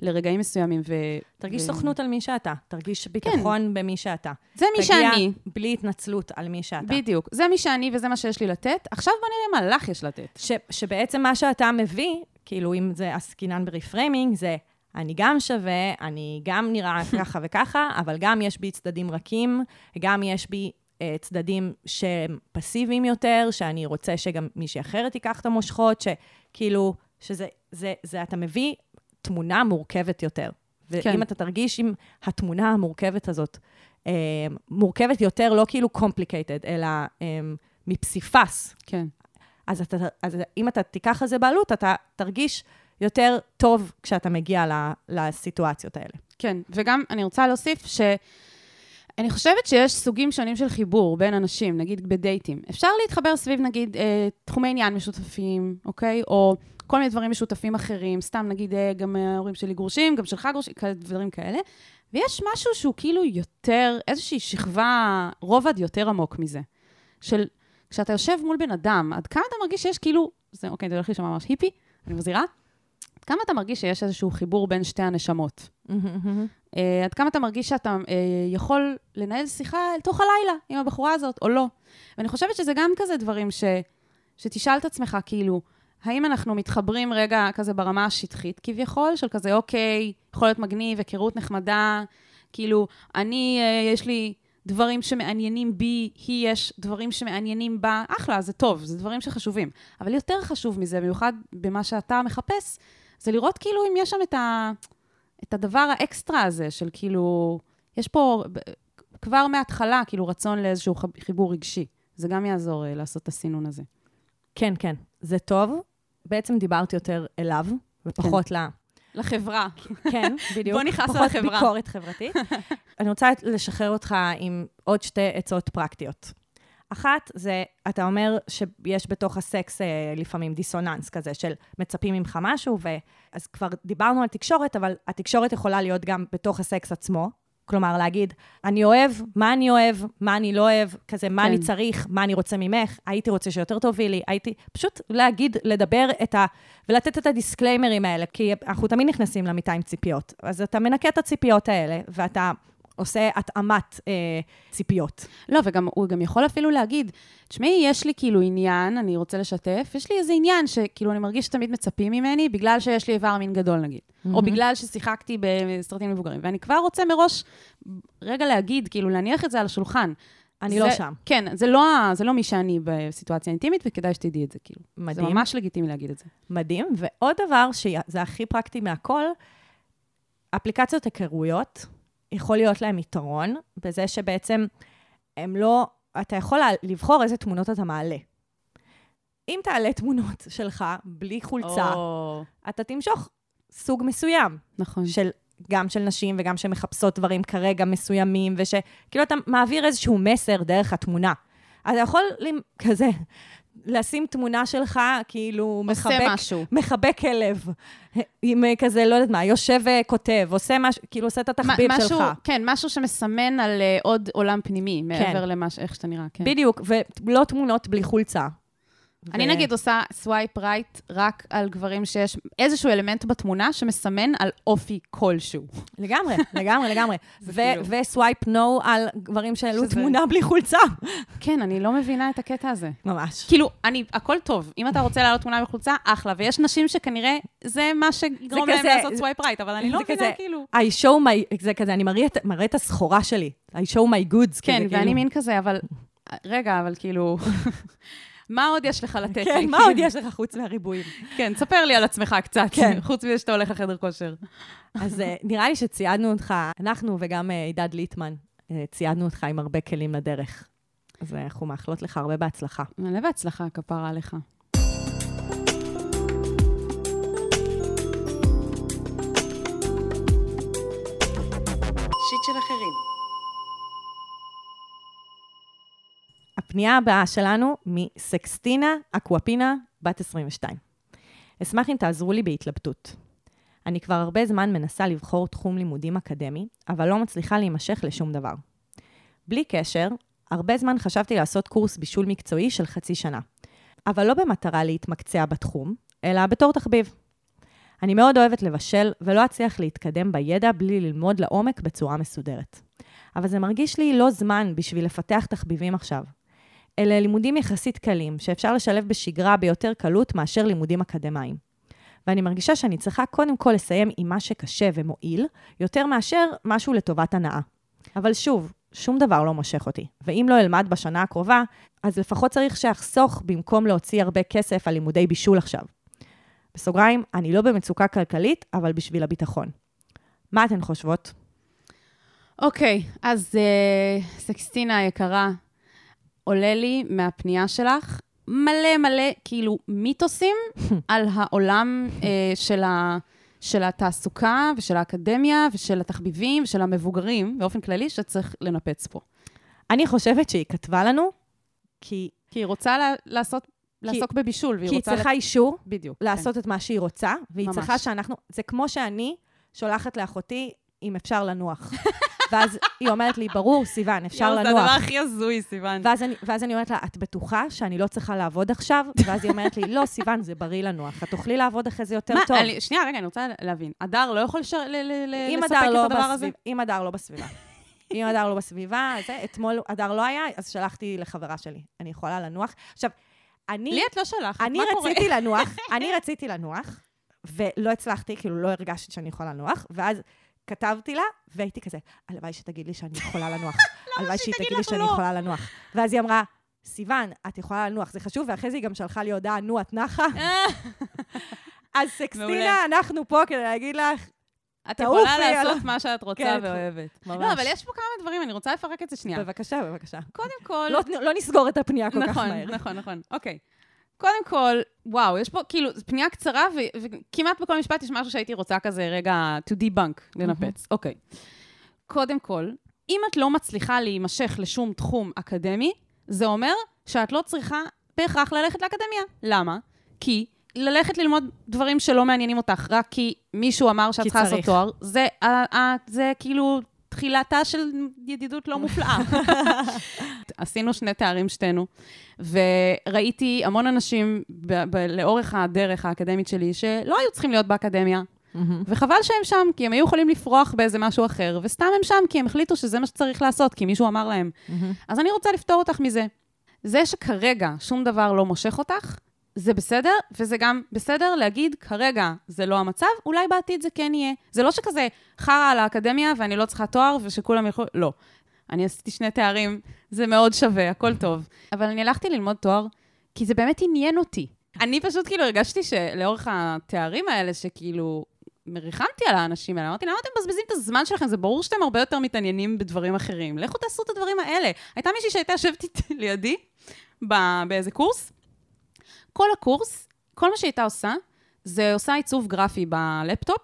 לרגעים מסוימים. ו, תרגיש ו- סוכנות על מי שאתה. תרגיש ביטחון במי שאתה. זה מי שאני. תגיע בלי התנצלות על מי שאתה. בדיוק. זה מי שאני וזה מה שיש לי לתת. עכשיו בוא נראה מה לך יש לתת. ש, שבעצם מה שאתה מביא, כאילו אם זה עסקינן ברפריימינג, זה אני גם שווה, אני גם נראה (laughs) ככה וככה, אבל גם יש בי צדדים רכים, גם יש בי צדדים שהם פסיביים יותר, שאני רוצה שגם מישהי אחרת תיקח את המושכות, שכאילו, שזה, זה, זה אתה מביא תמונה מורכבת יותר. ואם כן. אתה תרגיש עם התמונה המורכבת הזאת, אה, מורכבת יותר, לא כאילו complicated, אלא אה, מפסיפס, כן. אז, אתה, אז אם אתה תיקח על זה בעלות, אתה תרגיש יותר טוב כשאתה מגיע לסיטואציות האלה. כן, וגם אני רוצה להוסיף ש... אני חושבת שיש סוגים שונים של חיבור בין אנשים, נגיד בדייטים. אפשר להתחבר סביב, נגיד, אה, תחומי עניין משותפים, אוקיי? או כל מיני דברים משותפים אחרים, סתם נגיד, אה, גם ההורים שלי גרושים, גם שלך גרושים, דברים כאלה. ויש משהו שהוא כאילו יותר, איזושהי שכבה, רובד יותר עמוק מזה. של כשאתה יושב מול בן אדם, עד כמה אתה מרגיש שיש כאילו, זה, אוקיי, זה הולך להישמע ממש היפי, אני מזהירה. כמה אתה מרגיש שיש איזשהו חיבור בין שתי הנשמות? Uh, עד כמה אתה מרגיש שאתה uh, יכול לנהל שיחה אל תוך הלילה עם הבחורה הזאת, או לא. ואני חושבת שזה גם כזה דברים ש, שתשאל את עצמך, כאילו, האם אנחנו מתחברים רגע כזה ברמה השטחית כביכול, של כזה, אוקיי, יכול להיות מגניב, היכרות נחמדה, כאילו, אני, uh, יש לי דברים שמעניינים בי, היא יש דברים שמעניינים בה, אחלה, זה טוב, זה דברים שחשובים. אבל יותר חשוב מזה, במיוחד במה שאתה מחפש, זה לראות כאילו אם יש שם את ה... את הדבר האקסטרה הזה של כאילו, יש פה כבר מההתחלה כאילו רצון לאיזשהו חיבור רגשי. זה גם יעזור uh, לעשות את הסינון הזה. כן, כן, זה טוב. בעצם דיברתי יותר אליו, ופחות ל... לחברה. כן, בדיוק. בוא נכנס פחות לחברה. ביקורת חברתית. אני רוצה לשחרר אותך עם עוד שתי עצות פרקטיות. אחת, זה, אתה אומר שיש בתוך הסקס אה, לפעמים דיסוננס כזה, של מצפים ממך משהו, ו... אז כבר דיברנו על תקשורת, אבל התקשורת יכולה להיות גם בתוך הסקס עצמו, כלומר, להגיד, אני אוהב, מה אני אוהב, מה אני לא אוהב, כזה, מה כן. אני צריך, מה אני רוצה ממך, הייתי רוצה שיותר תובילי, לי, הייתי... פשוט להגיד, לדבר את ה... ולתת את הדיסקליימרים האלה, כי אנחנו תמיד נכנסים למיטה עם ציפיות. אז אתה מנקה את הציפיות האלה, ואתה עושה התאמת אה, ציפיות. לא, וגם הוא גם יכול אפילו להגיד, תשמעי, יש לי כאילו עניין, אני רוצה לשתף, יש לי איזה עניין שכאילו אני מרגיש שתמיד מצפים ממני, בגלל שיש לי איבר מין גדול נגיד, או בגלל ששיחקתי בסרטים מבוגרים, ואני כבר רוצה מראש, רגע להגיד, כאילו להניח את זה על השולחן. אני זה, לא שם. כן, זה לא, זה לא מי שאני בסיטואציה אינטימית, וכדאי שתדעי את זה, כאילו. מדהים. זה ממש לגיטימי להגיד את זה. מדהים. ועוד דבר, שזה הכי פרקטי מהכל, אפליקציות היכרויות, יכול להיות להם יתרון בזה שבעצם הם לא, אתה יכול לבחור איזה תמונות אתה מעלה. אם תעלה תמונות (laughs) שלך בלי חולצה, או, אתה תמשוך סוג מסוים, נכון. של, גם של נשים וגם שמחפשות דברים כרגע מסוימים, ושכאילו אתה מעביר איזשהו מסר דרך התמונה. אתה יכול כזה, לשים תמונה שלך, כאילו, מחבק, משהו. מחבק כלב, עם אה, כזה, לא יודעת מה, יושב וכותב, עושה משהו, כאילו עושה את התחביב משהו, שלך. כן, משהו שמסמן על uh, עוד עולם פנימי, מעבר למה ש- איך שאתה נראה, כן. בדיוק, ולא תמונות בלי חולצה. אני נגיד עושה swipe right רק על גברים שיש איזשהו אלמנט בתמונה שמסמן על אופי כלשהו. לגמרי, לגמרי, לגמרי. (laughs) כאילו- ו swipe no על גברים שהעלו תמונה בלי חולצה. כן, אני לא מבינה את הקטע הזה. ממש. כאילו, אני, הכל טוב. אם אתה רוצה להעלות תמונה בחולצה, אחלה. ויש נשים שכנראה זה מה שיגרום להם לעשות swipe right, אבל אני לא זה מבינה, כאילו... I show my, זה כזה, אני מראה את- הסחורה שלי. I show my goods. כן, ואני כאילו. מין כזה, אבל... רגע, אבל כאילו... (laughs) מה עוד יש לך לתת לי? כן, מה? עוד יש לך חוץ מהריבועים? כן, תספר לי על עצמך קצת. כן. חוץ מזה שאתה הולך לחדר כושר. אז אה, נראה לי שציידנו אותך, אנחנו וגם אה, עידד ליטמן, אה, ציידנו אותך עם הרבה כלים לדרך. אז אנחנו מאחלות לך הרבה בהצלחה. מלא בהצלחה, כפרה עליך. שיט של אחרים. הפנייה הבאה שלנו מסקסטינה אקוואפינה, בת 22. אשמח אם תעזרו לי בהתלבטות. אני כבר הרבה זמן מנסה לבחור תחום לימודים אקדמי, אבל לא מצליחה להימשך לשום דבר. בלי קשר, הרבה זמן חשבתי לעשות קורס בישול מקצועי של חצי שנה, אבל לא במטרה להתמקצע בתחום, אלא בתור תחביב. אני מאוד אוהבת לבשל, ולא אצליח להתקדם בידע בלי ללמוד לעומק בצורה מסודרת. אבל זה מרגיש לי לא זמן בשביל לפתח תחביבים עכשיו. אלה לימודים יחסית קלים, שאפשר לשלב בשגרה ביותר קלות מאשר לימודים אקדמיים. ואני מרגישה שאני צריכה קודם כל לסיים עם מה שקשה ומועיל, יותר מאשר משהו לטובת הנאה. אבל שוב, שום דבר לא מושך אותי, ואם לא אלמד בשנה הקרובה, אז לפחות צריך שאחסוך במקום להוציא הרבה כסף על לימודי בישול עכשיו. בסוגריים, אני לא במצוקה כלכלית, אבל בשביל הביטחון. מה אתן חושבות? אוקיי, אז אה, סקסטינה היקרה, עולה לי מהפנייה שלך מלא מלא, כאילו, מיתוסים (laughs) על העולם אה, של, ה, של התעסוקה ושל האקדמיה ושל התחביבים ושל המבוגרים, באופן כללי, שצריך לנפץ פה. אני חושבת שהיא כתבה לנו, כי, כי היא רוצה לה, לעשות, לעסוק בבישול, והיא כי היא רוצה... צריכה אישור בדיוק. לעשות את מה שהיא רוצה, והיא ממש. צריכה שאנחנו... זה כמו שאני שולחת לאחותי, אם אפשר לנוח. (laughs) ואז היא אומרת לי, ברור, סיוון, אפשר יואו, זה לנוח. הדבר הכי הזוי, סיוון. ואז אני, ואז אני אומרת לה, את בטוחה שאני לא צריכה לעבוד עכשיו? ואז היא אומרת לי, לא, סיוון, זה בריא לנוח. את תוכלי לעבוד אחרי זה יותר מה, טוב. אני, שנייה, רגע, אני רוצה להבין. הדר לא יכול לשר, ל, ל, ל, לספק את לא הדבר הזה? בסביב, אם הדר לא בסביבה. אם הדר לא בסביבה, זה, אתמול הדר לא היה, אז שלחתי לחברה שלי. אני יכולה לנוח. עכשיו, אני... לי את לא שלחת, אני מה קורה? רציתי לנוח, אני (laughs) רציתי לנוח, ולא הצלחתי, כאילו לא הרגשתי שאני יכולה לנוח, ואז כתבתי לה, והייתי כזה, הלוואי שתגיד לי שאני יכולה לנוח. (laughs) הלוואי שהיא תגיד לי שאני לא. יכולה לנוח. ואז היא אמרה, סיוון, את יכולה לנוח, זה חשוב, ואחרי זה היא גם שלחה לי הודעה, נו, את נחה? (laughs) אז סקסטינה. אנחנו פה כדי להגיד לך, את יכולה לעשות מה שאת רוצה כן, ואוהבת. ממש. לא, אבל יש פה כמה דברים, אני רוצה לפרק את זה שנייה. בבקשה, בבקשה. קודם כל... לא, לא נסגור את הפנייה כל כך נכון, מהר. נכון, נכון. אוקיי. קודם כל, וואו, יש פה כאילו, זו פנייה קצרה, ו- וכמעט בכל משפט יש משהו שהייתי רוצה כזה רגע to debunk, לנפץ. אוקיי. קודם כל, אם את לא מצליחה להימשך לשום תחום אקדמי, זה אומר שאת לא צריכה בהכרח ללכת לאקדמיה. למה? כי ללכת ללמוד דברים שלא מעניינים אותך, רק כי מישהו אמר שאת צריכה לעשות. תואר, זה, ה- ה- זה כאילו תחילתה של ידידות לא מופלאה. (laughs) עשינו שני תארים שתינו, וראיתי המון אנשים ב- ב- לאורך הדרך האקדמית שלי שלא היו צריכים להיות באקדמיה, וחבל שהם שם, כי הם היו יכולים לפרוח באיזה משהו אחר, וסתם הם שם כי הם החליטו שזה מה שצריך לעשות, כי מישהו אמר להם. אז אני רוצה לפתור אותך מזה. זה שכרגע שום דבר לא מושך אותך, זה בסדר, וזה גם בסדר להגיד, כרגע זה לא המצב, אולי בעתיד זה כן יהיה. זה לא שכזה חרא על האקדמיה ואני לא צריכה תואר ושכולם ילכו... לא. אני עשיתי שני תארים, זה מאוד שווה, הכל טוב. אבל אני הלכתי ללמוד תואר, כי זה באמת עניין אותי. אני פשוט כאילו הרגשתי שלאורך התארים האלה, שכאילו מריחמתי על האנשים האלה, אמרתי, למה אתם מבזבזים את הזמן שלכם? זה ברור שאתם הרבה יותר מתעניינים בדברים אחרים. לכו תעשו את הדברים האלה. הייתה מישהי שהייתה יושבת לידי באיזה קורס. כל הקורס, כל מה שהיא עושה, זה עושה עיצוב גרפי בלפטופ,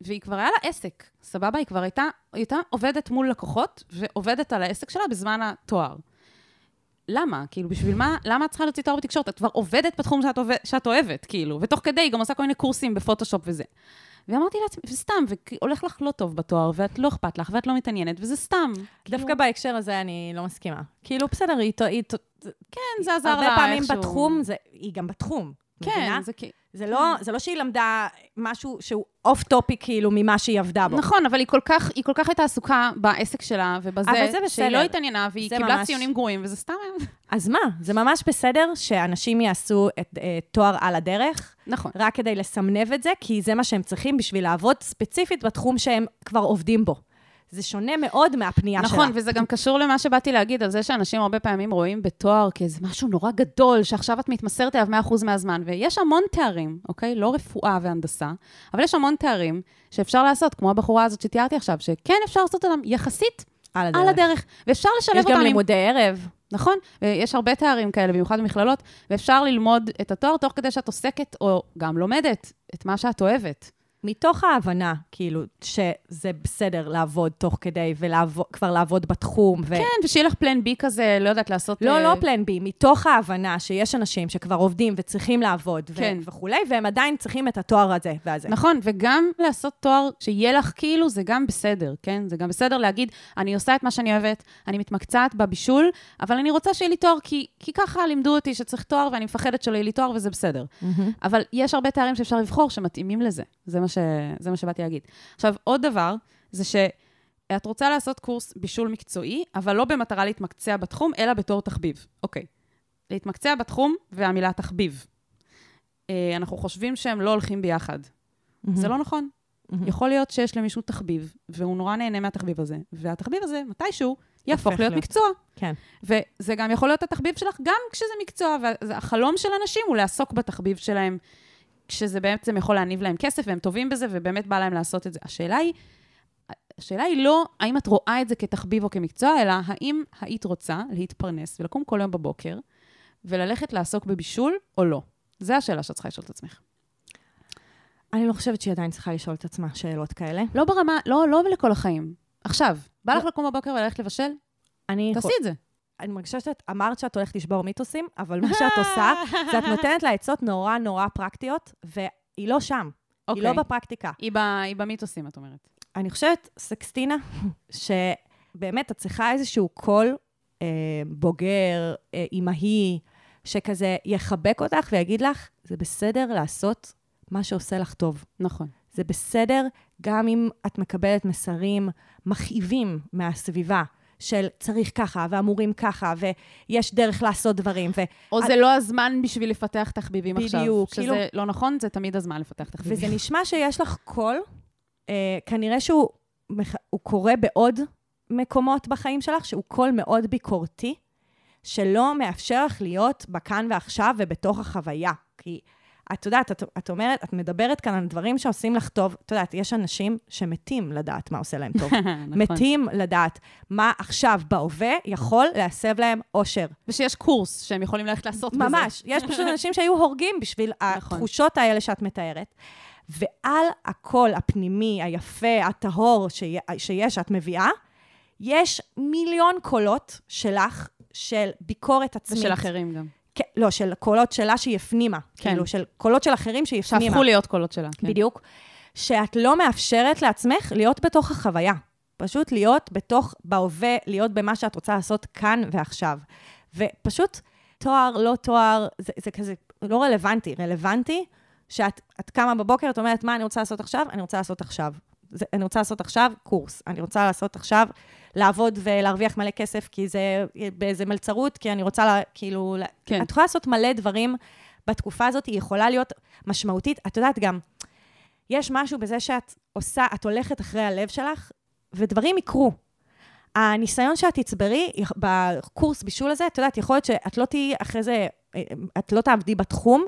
והיא כבר היה לה עסק, סבבה? היא כבר הייתה, הייתה עובדת מול לקוחות, ועובדת על העסק שלה בזמן התואר. למה? כאילו, בשביל מה, למה את צריכה להוציא תואר בתקשורת? את כבר עובדת בתחום שאת, עובד, שאת אוהבת, כאילו, ותוך כדי היא גם עושה כל מיני קורסים בפוטושופ וזה. ואמרתי לעצמי, וסתם, והולך לך לא טוב בתואר, ואת לא אכפת לך, ואת לא מתעניינת, וזה סתם. דווקא כאילו, בהקשר הזה אני לא מסכימה. כאילו, בסדר, היא... היא כן, זה עזר לה הרבה פעמים איכשהו. בתחום, זה- היא גם בתחום. מבינה? כן, זה כאילו... זה לא, זה לא שהיא למדה משהו שהוא off topic כאילו ממה שהיא עבדה בו. נכון, אבל היא כל כך, היא כל כך הייתה עסוקה בעסק שלה ובזה, אבל זה שהיא בסדר. לא התעניינה, והיא קיבלה ממש- ציונים גרועים, וזה סתם... אז מה? זה ממש בסדר שאנשים יעשו את אה, תואר על הדרך, נכון. רק כדי לסמנב את זה, כי זה מה שהם צריכים בשביל לעבוד ספציפית בתחום שהם כבר עובדים בו. זה שונה מאוד מהפנייה שלה. נכון, וזה גם קשור למה שבאתי להגיד, על זה שאנשים הרבה פעמים רואים בתואר כאיזה משהו נורא גדול, שעכשיו את מתמסרת אליו 100% מהזמן, ויש המון תארים, אוקיי? לא רפואה והנדסה, אבל יש המון תארים שאפשר לעשות, כמו הבחורה הזאת שתיארתי עכשיו, שכן אפשר לעשות אותם יחסית על הדרך. על הדרך, ואפשר לשלב יש אותם גם עם... לימודי ערב. נכון, ויש הרבה תארים כאלה, במיוחד במכללות, ואפשר ללמוד את התואר תוך כדי שאת עוסקת, או גם לומדת, את מה שאת אוהבת. מתוך ההבנה, כאילו, שזה בסדר לעבוד תוך כדי, וכבר לעבוד בתחום. ו... כן, ושיהיה לך פלן בי כזה, לא יודעת, לעשות... לא, אה, לא פלן בי, מתוך ההבנה שיש אנשים שכבר עובדים וצריכים לעבוד ו- כן. וכולי, והם עדיין צריכים את התואר הזה והזה. נכון, וגם לעשות תואר שיהיה לך כאילו, זה גם בסדר, כן? זה גם בסדר להגיד, אני עושה את מה שאני אוהבת, אני מתמקצעת בבישול, אבל אני רוצה שיהיה לי תואר, כי, כי ככה לימדו אותי שצריך תואר, ואני מפחדת שלא יהיה לי תואר, וזה בסדר. מהמם. אבל יש הרבה תארים שאפשר לבחור שמתאימים לזה. זה מה, ש... זה מה שבאתי להגיד. עכשיו, עוד דבר, זה שאת רוצה לעשות קורס בישול מקצועי, אבל לא במטרה להתמקצע בתחום, אלא בתור תחביב. אוקיי. להתמקצע בתחום והמילה תחביב. אה, אנחנו חושבים שהם לא הולכים ביחד. זה לא נכון. מהמם. יכול להיות שיש למישהו תחביב, והוא נורא נהנה מהתחביב הזה, והתחביב הזה, מתישהו, יהפוך להיות. מקצוע. כן. וזה גם יכול להיות התחביב שלך, גם כשזה מקצוע, והחלום של אנשים הוא לעסוק בתחביב שלהם, כשזה בעצם יכול להניב להם כסף, והם טובים בזה, ובאמת בא להם לעשות את זה. השאלה היא, השאלה היא לא האם את רואה את זה כתחביב או כמקצוע, אלא האם היית רוצה להתפרנס ולקום כל יום בבוקר, וללכת לעסוק בבישול או לא. זו השאלה שאת צריכה לשאול את עצמך. אני לא חושבת שהיא עדיין צריכה לשאול את עצמה שאלות כאלה. לא ברמה, לא, לא לכל החיים. עכשיו, בא לך לקום בבוקר וללכת לבשל? אני, תעשי את זה. אני מרגישה שאת אמרת שאת הולכת לשבור מיתוסים, אבל מה שאת עושה, (laughs) זה את נותנת לה עצות נורא נורא פרקטיות, והיא לא שם. היא לא אוקיי. בפרקטיקה. היא, ב, היא במיתוסים, את אומרת. אני חושבת, סקסטינה, (laughs) שבאמת את צריכה איזשהו קול אה, בוגר, אה, אימהי, שכזה יחבק אותך ויגיד לך, זה בסדר לעשות מה שעושה לך טוב. נכון. זה בסדר גם אם את מקבלת מסרים מכאיבים מהסביבה. של צריך ככה, ואמורים ככה, ויש דרך לעשות דברים. ו... או את- זה לא הזמן בשביל לפתח תחביבים עכשיו. בדיוק, שזה כאילו- לא נכון, זה תמיד הזמן לפתח תחביבים. וזה נשמע שיש לך קול, אה, כנראה שהוא מח- הוא קורה בעוד מקומות בחיים שלך, שהוא קול מאוד ביקורתי, שלא מאפשר לך להיות בכאן ועכשיו ובתוך החוויה. כי את יודעת, את, את אומרת, את מדברת כאן על דברים שעושים לך טוב. את יודעת, יש אנשים שמתים לדעת מה עושה להם טוב. (laughs) נכון. מתים לדעת מה עכשיו בהווה יכול להסב להם אושר. ושיש קורס שהם יכולים ללכת לעשות בזה. ממש. יש פשוט (laughs) אנשים שהיו הורגים בשביל נכון. התחושות האלה שאת מתארת. ועל הקול הפנימי, היפה, הטהור שיש, שאת מביאה, יש מיליון קולות שלך, של ביקורת עצמית. ושל אחרים גם. כן, לא, של קולות שלה שהיא הפנימה. כן. כאילו, של קולות של אחרים שהיא הפנימה. שהפכו להיות קולות שלה. כן. בדיוק. שאת לא מאפשרת לעצמך להיות בתוך החוויה. פשוט להיות בתוך, בהווה, להיות במה שאת רוצה לעשות כאן ועכשיו. ופשוט, תואר, לא תואר, זה, זה כזה לא רלוונטי. רלוונטי שאת את קמה בבוקר, את אומרת, מה אני רוצה לעשות עכשיו? אני רוצה לעשות עכשיו. זה, אני רוצה לעשות עכשיו קורס. אני רוצה לעשות עכשיו, לעבוד ולהרוויח מלא כסף, כי זה באיזה מלצרות, כי אני רוצה, לה, כאילו... כן. את יכולה לעשות מלא דברים בתקופה הזאת, היא יכולה להיות משמעותית. את יודעת גם, יש משהו בזה שאת עושה, את הולכת אחרי הלב שלך, ודברים יקרו. הניסיון שאת תצברי בקורס בישול הזה, את יודעת, יכול להיות שאת לא תהיי אחרי זה, את לא תעבדי בתחום,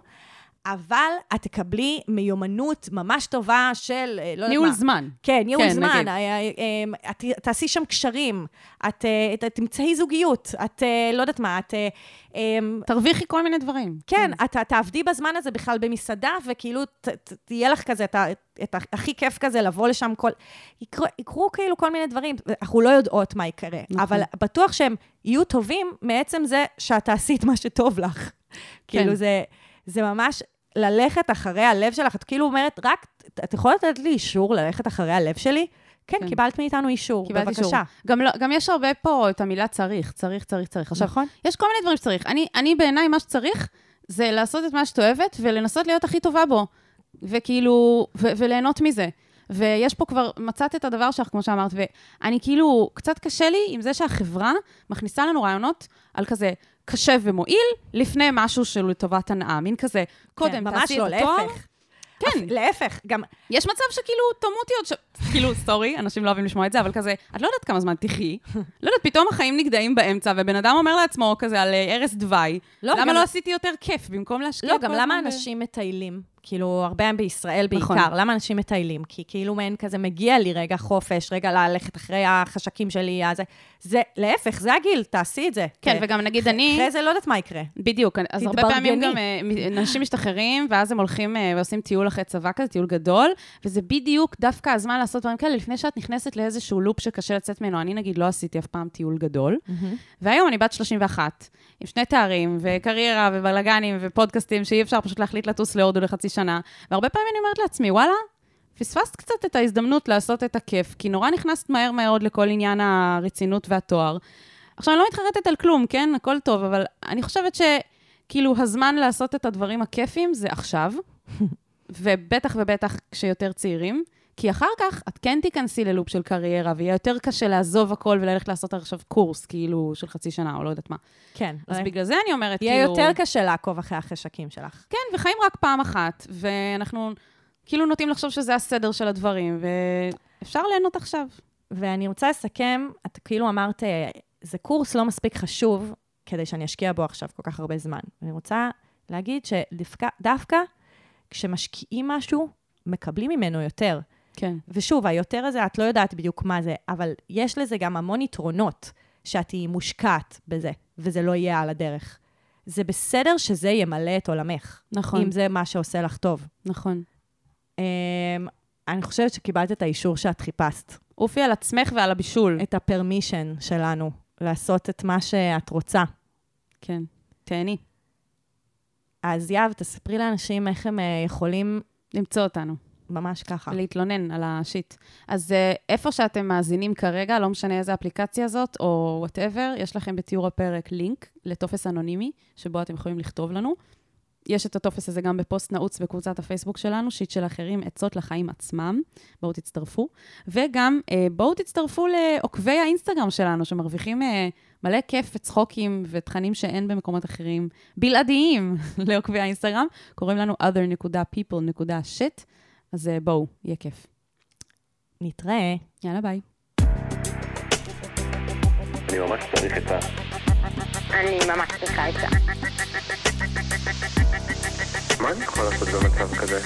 אבל את תקבלי מיומנות ממש טובה של, אה, לא יודעת מה. ניהול זמן. כן, ניהול כן, זמן. נגיד. אה, אה, את תעשי שם קשרים, את את- תמצאי זוגיות, את לא יודעת מה, את... אה, תרוויחי כל מיני דברים. כן, את את תעבדי בזמן הזה בכלל במסעדה, וכאילו ת, ת, תהיה לך כזה, את, את הכי כיף כזה לבוא לשם כל... יקרו, יקרו כאילו כל מיני דברים, אנחנו לא יודעות מה יקרה, נכון. אבל בטוח שהם יהיו טובים מעצם זה שאת תעשי את מה שטוב לך. כאילו, זה, זה ממש ללכת אחרי הלב שלך, את כאילו אומרת, רק, את יכולה לתת לי אישור ללכת אחרי הלב שלי? כן, כן. קיבלת מאיתנו אישור, קיבלתי בבקשה. אישור. גם, לא, גם יש הרבה פה את המילה צריך, צריך, צריך, צריך. עכשיו, נכון. יש כל מיני דברים שצריך. אני, אני בעיניי, מה שצריך זה לעשות את מה שאת אוהבת ולנסות להיות הכי טובה בו. וכאילו, ו- וליהנות מזה. ויש פה כבר, מצאת את הדבר שלך, כמו שאמרת, ואני כאילו, קצת קשה לי עם זה שהחברה מכניסה לנו רעיונות על כזה קשה ומועיל, לפני משהו שהוא לטובת הנאה. מין כזה, קודם כן, תעשי לא, את התואר. להפך. כן. להפך, גם יש מצב שכאילו, תמותי עוד ש... כאילו, סורי, אנשים לא אוהבים לשמוע את זה, אבל כזה, את לא יודעת כמה זמן תחי, לא יודעת, פתאום החיים נגדעים באמצע, ובן אדם אומר לעצמו כזה על אה, ערש דווי, לא, למה גם- לא עשיתי יותר כיף במקום להשקיע לא, גם למה ב- אנשים מטיילים? כאילו, הרבה בישראל נכון. בעיקר, למה אנשים מטיילים? כי כאילו מעין כזה מגיע לי רגע חופש, רגע ללכת אחרי החשקים שלי, אז זה, זה, להפך, זה הגיל, תעשי את זה. כן, ו- וגם נגיד אני... אחרי זה לא יודעת מה יקרה. בדיוק, אז הרבה. פעמים גם אה, אנשים משתחררים, ואז הם הולכים אה, ועושים טיול אחרי צבא כזה, טיול גדול, וזה בדיוק דווקא הזמן לעשות דברים כאלה, לפני שאת נכנסת לאיזשהו לופ שקשה לצאת ממנו. אני נגיד לא עשיתי אף פעם טיול גדול, והיום אני בת 31, עם שני תארים, וקריירה, ובלאגנים, ופודקאסטים, שאי אפשר פשוט להחליט לטוס להודו לחצי שנה. והרבה פעמים אני אומרת לעצמי, וואלה, פספסת קצת את ההזדמנות לעשות את הכיף, כי נורא נכנסת מהר מאוד לכל עניין הרצינות והתואר. עכשיו, אני לא מתחרטת על כלום, כן? הכל טוב, אבל אני חושבת שכאילו הזמן לעשות את הדברים הכיפים זה עכשיו, (laughs) ובטח ובטח כשיותר צעירים, כי אחר כך את כן תיכנסי ללופ של קריירה, ויהיה יותר קשה לעזוב הכל וללכת לעשות עכשיו קורס, כאילו, של חצי שנה, או לא יודעת מה. כן. אז בגלל זה אני אומרת, יהיה כאילו... יותר קשה לעקוב אחרי החשקים שלך. כן, וחיים רק פעם אחת, ואנחנו כאילו נוטים לחשוב שזה הסדר של הדברים, ואפשר ליהנות עכשיו. ואני רוצה לסכם, את כאילו אמרת, זה קורס לא מספיק חשוב כדי שאני אשקיע בו עכשיו כל כך הרבה זמן. אני רוצה להגיד שדווקא כשמשקיעים משהו, מקבלים ממנו יותר. כן. ושוב, היותר הזה, את לא יודעת בדיוק מה זה, אבל יש לזה גם המון יתרונות שאת תהיי מושקעת בזה, וזה לא יהיה על הדרך. זה בסדר שזה ימלא את עולמך, נכון, אם זה מה שעושה לך טוב. נכון. Um, אני חושבת שקיבלת את האישור שאת חיפשת, אופי על עצמך ועל הבישול. את הפרמישן שלנו, לעשות את מה שאת רוצה. כן. תהני. אז יהב, תספרי לאנשים איך הם אה, יכולים למצוא אותנו. ממש ככה. ולהתלונן על השיט. אז uh, איפה שאתם מאזינים כרגע, לא משנה איזה אפליקציה זאת, או whatever, יש לכם בתיאור הפרק לינק לטופס אנונימי, שבו אתם יכולים לכתוב לנו. יש את הטופס הזה גם בפוסט נעוץ בקבוצת הפייסבוק שלנו, שיט של אחרים, עצות לחיים עצמם. בואו תצטרפו. וגם uh, בואו תצטרפו לעוקבי האינסטגרם שלנו, שמרוויחים uh, מלא כיף וצחוקים ותכנים שאין במקומות אחרים, בלעדיים (laughs) לעוקבי האינסטגרם. קוראים לנו other.people.shit. אז אה, בואו, יהיה כיף. נתראה. יאללה, ביי. אני ממש צריך את ה... אני ממש צריכה עצה. מה אני יכול לעשות במצב כזה?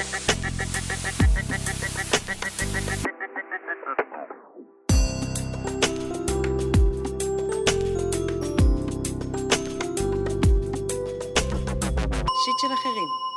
שיט של אחרים.